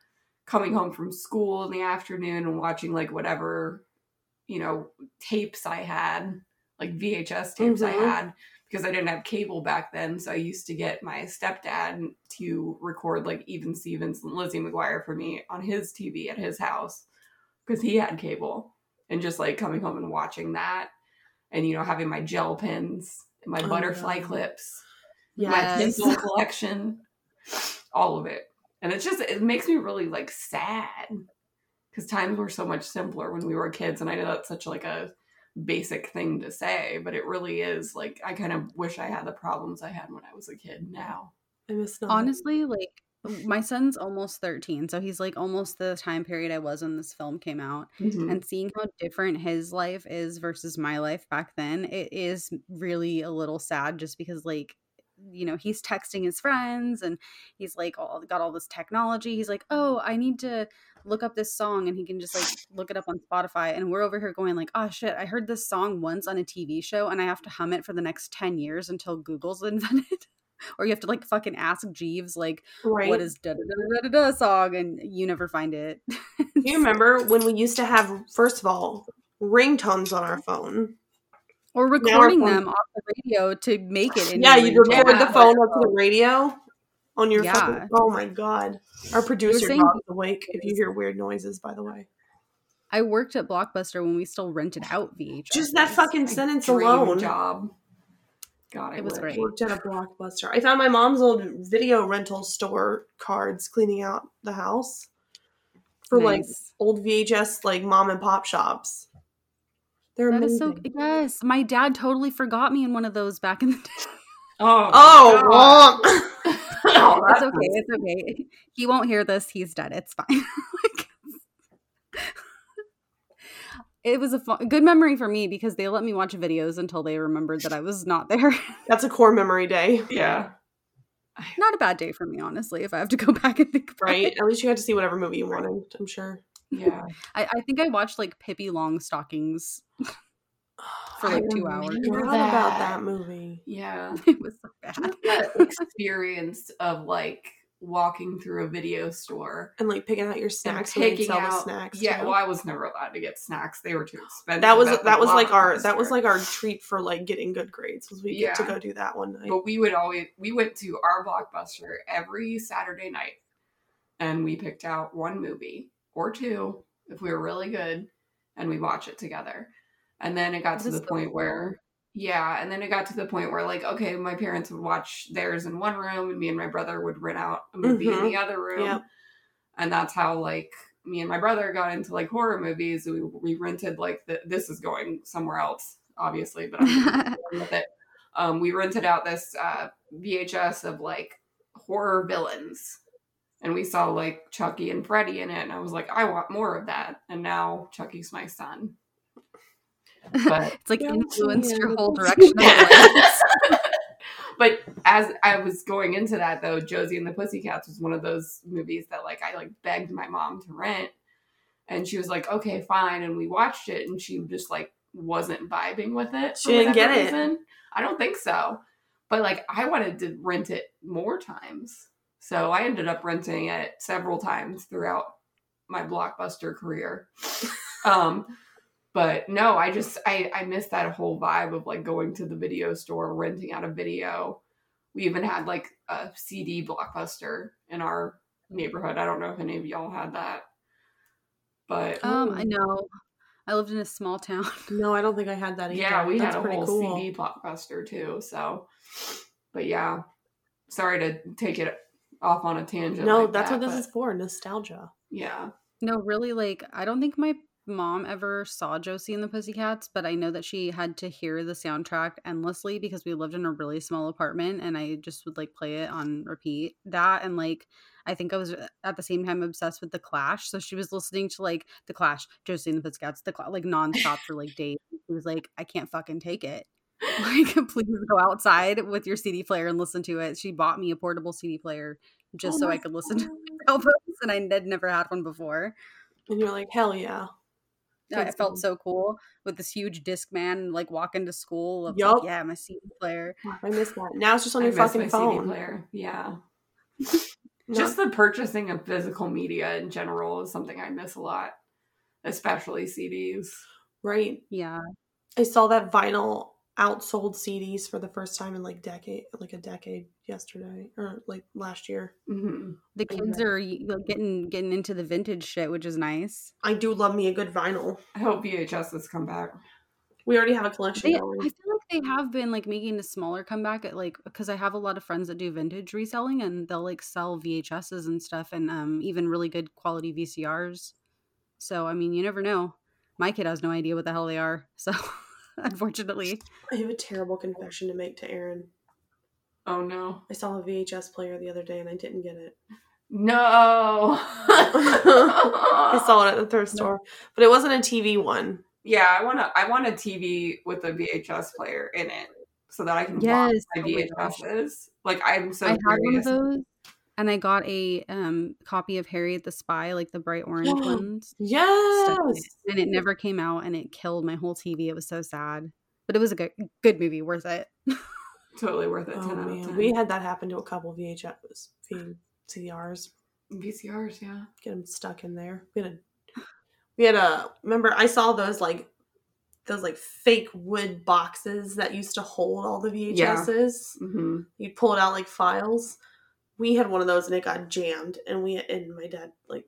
coming home from school in the afternoon and watching like whatever, you know, tapes I had, like VHS tapes I Mhm. had because I didn't have cable back then. So I used to get my stepdad to record like Even Stevens and Lizzie McGuire for me on his TV at his house because he had cable. And just like coming home and watching that and, you know, having my gel pens, and my Oh, butterfly yeah. clips, Yeah. my Yes. pencil [laughs] collection, all of it. And it's just, it makes me really like sad because times were so much simpler when we were kids. And I know that's such like a basic thing to say, but it really is like, I kind of wish I had the problems I had when I was a kid now. I miss Nana. Honestly, like my son's almost 13, so he's like almost the time period I was when this film came out. Mhm. And seeing how different his life is versus my life back then, it is really a little sad just because like you know, he's texting his friends and he's like all got all this technology. He's like, "Oh, I need to look up this song." And he can just like look it up on Spotify and we're over here going like, "Oh shit, I heard this song once on a TV show and I have to hum it for the next 10 years until Google's [laughs] invented." or you have to like fucking ask Jeeves like right? what is da da da da da song and you never find it. Do you remember when we used to have, first of all, ringtones on our phone? or recording phone- them off the radio to make it yeah, you'd record the phone up to the radio on your Yeah. fucking. Oh my god, our producer saying- dog's awake. If you hear weird noises, by the way, I worked at Blockbuster when we still rented out VHS. just that fucking sentence Dream alone. job. God, I It was wish. great. Worked at a blockbuster. I found my mom's old video rental store cards cleaning out the house for like old VHS like mom and pop shops. They're That is amazing. so yes. My dad totally forgot me in one of those back in the day. [laughs] Oh, Oh, God. [laughs] womp. Oh, [laughs] It's okay. It's okay. [laughs] He won't hear this. He's dead. It's fine. [laughs] It was a fun, good memory for me because they let me watch videos until they remembered that I was not there. That's a core memory day, Yeah. not a bad day for me, honestly. If I have to go back and think about right? it. At least you got to see whatever movie you wanted. I'm sure. Yeah. I, I think I watched like Pippi Longstockings for like two hours. I forgot about that movie. Yeah. [laughs] It was so bad. [laughs] that experience of like walking through a video store And like picking out your snacks picking sell out the snacks. Yeah, too. well, I was never allowed to get snacks; they were too expensive. that was at that was like our that was like our treat for like getting good grades was we get to go do that one night. But we would always we went to our blockbuster every Saturday night, and we picked out one movie or two if we were really good, and we watch it together. And then it got to the point so where, yeah, and then it got to the point where like, okay, my parents would watch theirs in one room, and me and my brother would rent out a movie in Mhm. the other room. Yep. And that's how like me and my brother got into like horror movies. We we rented like the, this is going somewhere else, obviously, but I'm [laughs] with it. Um, we rented out this uh, VHS of like horror villains, and we saw like Chucky and Freddy in it, and I was like, I want more of that. And now Chucky's my son. But it's like Yeah, influenced your whole direction of [laughs] life. but as I was going into that though, Josie and the Pussycats was one of those movies that like I like begged my mom to rent. And she was like, okay, fine. And we watched it and she just like wasn't vibing with it. She didn't whatever get it. I don't think so. But like I wanted to rent it more times. So I ended up renting it several times throughout my blockbuster career. [laughs] um but no, I just I I miss that whole vibe of like going to the video store, renting out a video. We even had like a CD blockbuster in our neighborhood. I don't know if any of y'all had that. But Um, I know. I lived in a small town. [laughs] No, I don't think I had that either. yeah, we That's had a pretty whole cool. CD blockbuster too. So, but yeah, sorry to take it off on a tangent. No, like that's that, what this but is for nostalgia. Yeah, No, really, like I don't think my mom ever saw Josie and the Pussycats, but I know that she had to hear the soundtrack endlessly because we lived in a really small apartment and I just would like play it on repeat. That and like I think I was uh, at the same time obsessed with the Clash, so she was listening to like the Clash, Josie and the Pussycats, the Cla- like nonstop for like days. She was like, I can't fucking take it. [laughs] Like, please go outside with your CD player and listen to it. She bought me a portable CD player just Oh so I could listen to God. [laughs] albums, and I had never had one before. And you're like, hell yeah. Yeah, it felt love- so cool with this huge disc man like walking to school. Of Yup. like, yeah, my CD player. I miss that. Now it's just on I your fucking phone. CD player. Yeah. [laughs] Just the purchasing of physical media in general is something I miss a lot, especially CDs. right. Yeah, I saw that vinyl outsold CDs for the first time in like decade, like a decade yesterday or like last year. hmm the kids Yeah. are like, getting getting into the vintage shit, which is nice. I do love me a good vinyl. I hope VHS has come back. We already have a collection They, I feel like they have been like making a smaller comeback at like because I have a lot of friends that do vintage reselling and they'll like sell VHSs and stuff and um even really good quality VCRs. So I mean, you never know. My kid has no idea what the hell they are. So [laughs] [laughs] unfortunately, I have a terrible confession to make to Erin. Oh no. I saw a VHS player the other day and I didn't get it. No. [laughs] I saw it at the thrift store, but it wasn't a TV one. Yeah, I want to. I want a TV with a VHS player in it, so that I can Yes. watch my Oh my Like I'm so I had one of those, and I got a um copy of Harriet the Spy, like the bright orange ones, Yes. it, and it never came out, and it killed my whole TV. It was so sad, but it was a good good movie, worth it. [laughs] Totally worth it. Oh 10 out of man, 10. we had that happen to a couple VHS VCRs. VCRs. Yeah. Get them stuck in there. We had a, we had a. Remember, I saw those like those like fake wood boxes that used to hold all the Yeah. VHSs. hmm You'd pull it out like files. We had one of those and it got jammed, and we and my dad like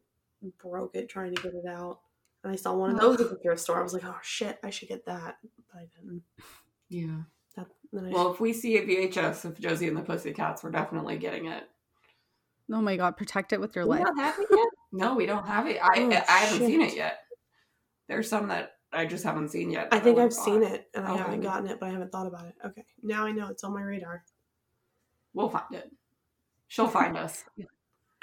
broke it trying to get it out. And I saw one of those at the thrift store. I was like, oh shit, I should get that, but I didn't. Yeah. That, then I Well, if we see a VHS of Josie and the Pussycats, we're definitely getting it. Oh my god, protect it with your We life. not have it yet. No, we don't have it. I Oh, I haven't seen it yet. There's some that I just haven't seen yet. I think would've I've seen it and I oh, Okay. haven't gotten it, but I haven't thought about it. Okay, now I know it's on my radar. We'll find it. She'll find us. [laughs]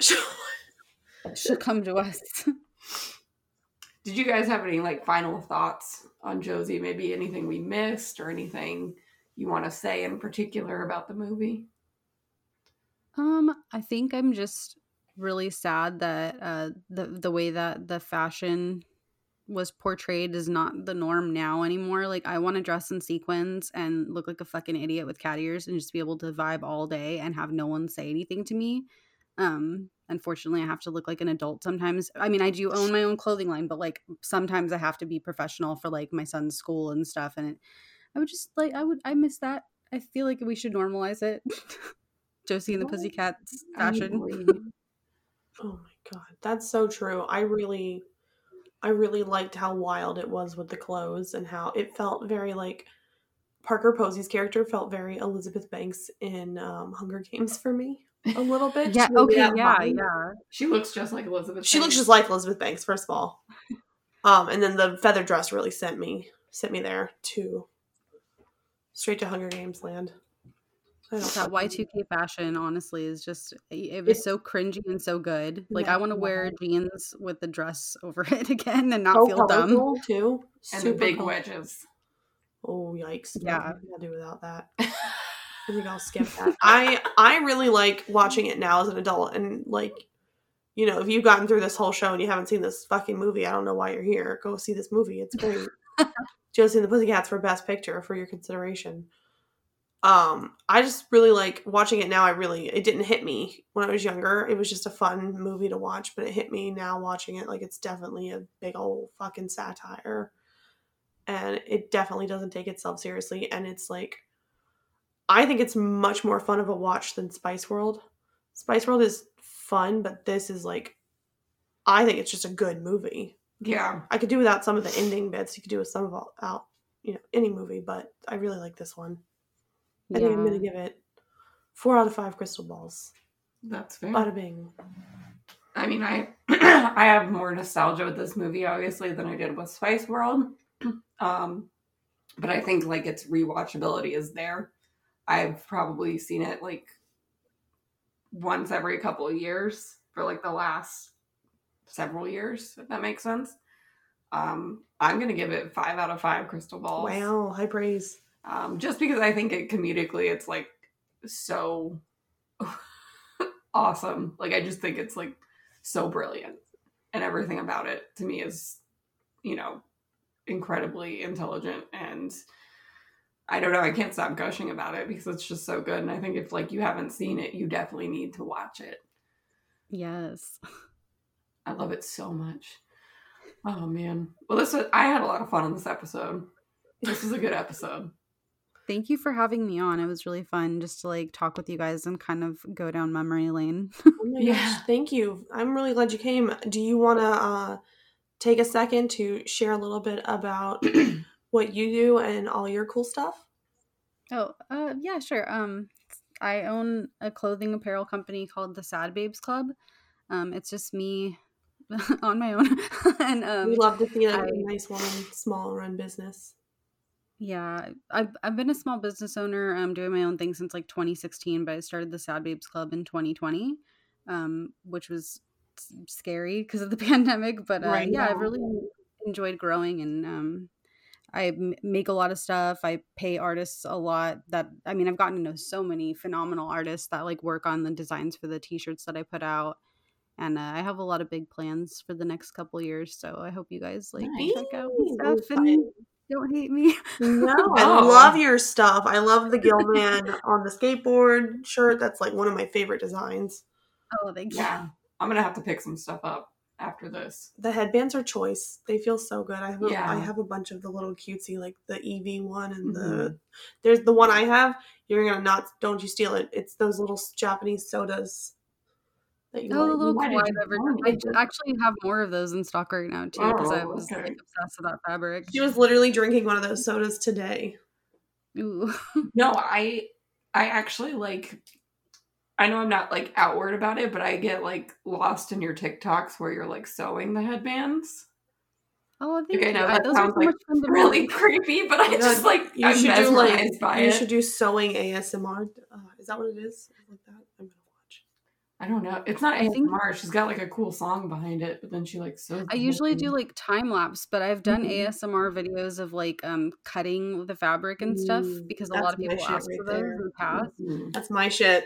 She'll come to us. [laughs] Did you guys have any like final thoughts on Josie? Maybe anything we missed or anything you want to say in particular about the movie? Um, I think I'm just really sad that uh the the way that the fashion was portrayed is not the norm now anymore. Like I want to dress in sequins and look like a fucking idiot with cat ears and just be able to vibe all day and have no one say anything to me. Um unfortunately I have to look like an adult sometimes. I mean, I do own my own clothing line, but like sometimes I have to be professional for like my son's school and stuff and it, I would just like I would I miss that. I feel like we should normalize it. [laughs] Josie and the Pussycats fashion. [laughs] Oh my god, that's so true. I really, I really liked how wild it was with the clothes and how it felt very like Parker Posey's character felt very Elizabeth Banks in um, Hunger Games for me. a little [laughs] bit. Yeah. She Okay. Yeah. vibe. Yeah. She looks just like Elizabeth. She looks just like Elizabeth Banks, first of all. [laughs] Um, and then the feather dress really sent me sent me there to straight to Hunger Games land. I don't That Y two K fashion, honestly, is just it was It's- so cringy and so good. Like Yeah. I want to wear jeans with the dress over [laughs] it again and not so feel dumb. too. and the Super big colorful. wedges. Oh yikes! Yeah. I'll do without that. [laughs] I think I'll skip [laughs] that. I I really like watching it now as an adult, and like, you know, if you've gotten through this whole show and you haven't seen this fucking movie, I don't know why you're here. Go see this movie. It's great. Josie and the Pussycats for Best Picture for your consideration. Um, I just really like watching it now. I really it didn't hit me when I was younger. It was just a fun movie to watch, but it hit me now watching it like it's definitely a big old fucking satire. And it definitely doesn't take itself seriously. And it's like I think it's much more fun of a watch than Spice World. Spice World is fun, but this is like I think it's just a good movie. Yeah. I could do without some of the ending bits. You could do with some of all out, you know, any movie, but I really like this one. I think I'm gonna give it four out of five crystal balls. That's fair. Bada bing. I mean, I [clears throat] I have more nostalgia with this movie, obviously, than I did with Spice World. [clears throat] Um, but I think like its rewatchability is there. I've probably seen it like once every couple of years for like the last several years, if that makes sense. Um, I'm gonna give it five out of five crystal balls. Wow, high praise. Um, just because I think it comedically it's like so [laughs] awesome. Like I just think it's like so brilliant, and everything about it to me is, you know, incredibly intelligent and. I don't know. I can't stop gushing about it because it's just so good. And I think if like you haven't seen it, you definitely need to watch it. Yes. I love it so much. Oh man. Well, this was, I had a lot of fun on this episode. This is a good episode. Thank you for having me on. It was really fun just to like talk with you guys and kind of go down memory lane. Oh my [laughs] Yeah. gosh, thank you. I'm really glad you came. Do you want to uh, take a second to share a little bit about [clears throat] what you do and all your cool stuff? Oh, uh, yeah, sure. Um, I own a clothing apparel company called the Sad Babes Club. Um, it's just me [laughs] on my own, [laughs] and um, we love to see a I- nice one, small run business. Yeah, I've I've been a small business owner. um, doing my own thing since like 2016, but I started the Sad Babes Club in 2020, um, which was scary because of the [laughs] pandemic. But uh, Right. yeah, I've really enjoyed growing and um, I m- make a lot of stuff. I pay artists a lot. That I mean, I've gotten to know so many phenomenal artists that like work on the designs for the t-shirts that I put out, and uh, I have a lot of big plans for the next couple years. So I hope you guys like Nice. check out stuff and don't hate me. [laughs] No, I Oh. love your stuff. I love the Gilman on the skateboard shirt. That's like one of my favorite designs. oh, thank you. Yeah. I'm gonna have to pick some stuff up after this. The headbands are choice. They feel so good. I have a, Yeah. I have a bunch of the little cutesy like the EV one and the Mhm. there's the one I have. You're gonna not don't you steal it. It's those little Japanese sodas that you Oh, the little Why did kawaii you beverage. I actually have more of those in stock right now too because I Oh, was okay. like obsessed with that fabric. She was literally drinking one of those sodas today. Ooh. [laughs] No, I I actually like I know I'm not like outward about it, but I get like lost in your TikToks where you're like sewing the headbands. Oh, thank I you. know I- that those are sounds so like much really creepy, but I just like You I'm should do like you it. should do sewing ASMR. Uh, is that what it is? Like that. I'm gonna watch. I don't know. It's not I think- ASMR. She's got like a cool song behind it, but then she like so. I usually do like time lapse, but I've done Mhm. ASMR videos of like um cutting the fabric and stuff Mm, because a that's lot of people ask right for those there. in the past. Mhm. That's my shit.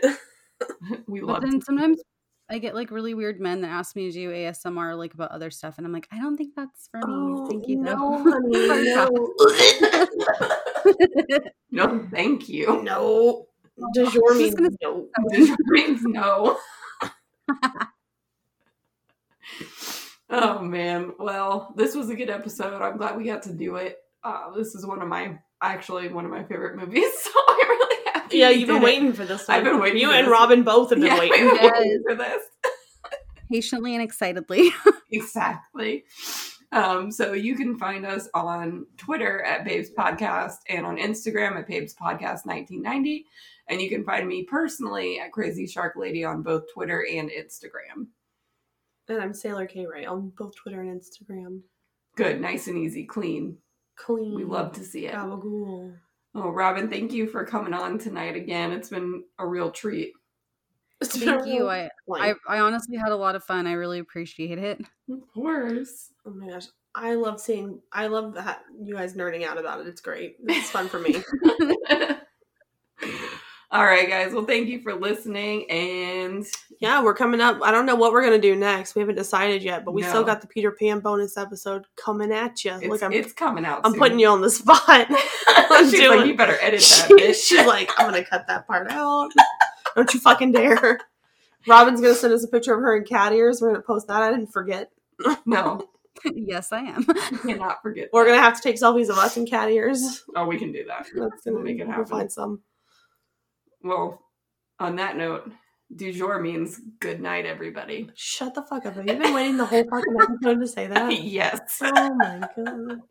[laughs] we But love then to- sometimes I get like really weird men that ask me to do ASMR like about other stuff, and I'm like, I don't think that's for me. Oh, Thank you, no, though. honey, [laughs] no. [laughs] no, thank you. no. De jour I'm means just gonna- means no. Oh man. Well, this was a good episode. I'm glad we got to do it. Uh, this is one of my actually one of my favorite movies. [laughs] So I'm really happy. Yeah, you've been did it. waiting for this one. I've been waiting You for and this. Robin both have been Yeah, waiting. [laughs] we've waiting for this. Patiently and excitedly. [laughs] exactly. Um, so you can find us on Twitter at Babes Podcast and on Instagram at Babes Podcast 1990. And you can find me personally at Crazy Shark Lady on both Twitter and Instagram. And I'm Sailor K Ray on both Twitter and Instagram. Good, nice and easy, clean. Clean. We love to see it. Gabagool. Oh, Robin, thank you for coming on tonight again. It's been a real treat. It's been a Thank you. I. I I honestly had a lot of fun. I really appreciate it. Of course. Oh my gosh. I love seeing I love that you guys nerding out about it. It's great. It's fun for me. [laughs] All right, guys. Well, thank you for listening. And yeah, we're coming up. I don't know what we're gonna do next. We haven't decided yet, but we still got the Peter Pan bonus episode coming at you. Look, I'm it's coming out. I'm soon. putting you on the spot. [laughs] She's doing- like, you better edit [laughs] that, She- bitch. She's like, I'm gonna cut that part out. Don't you fucking dare. Robin's gonna send us a picture of her in cat ears. We're gonna post that. I didn't forget. no, [laughs] yes, I am. you cannot forget. We're that. gonna have to take selfies of us in cat ears. Oh, we can do that. That's gonna We'll make it happen. We'll find some. Well, on that note, du jour means good night, everybody. Shut the fuck up. Have you been waiting the whole fucking episode to say that? [laughs] yes. Oh my god.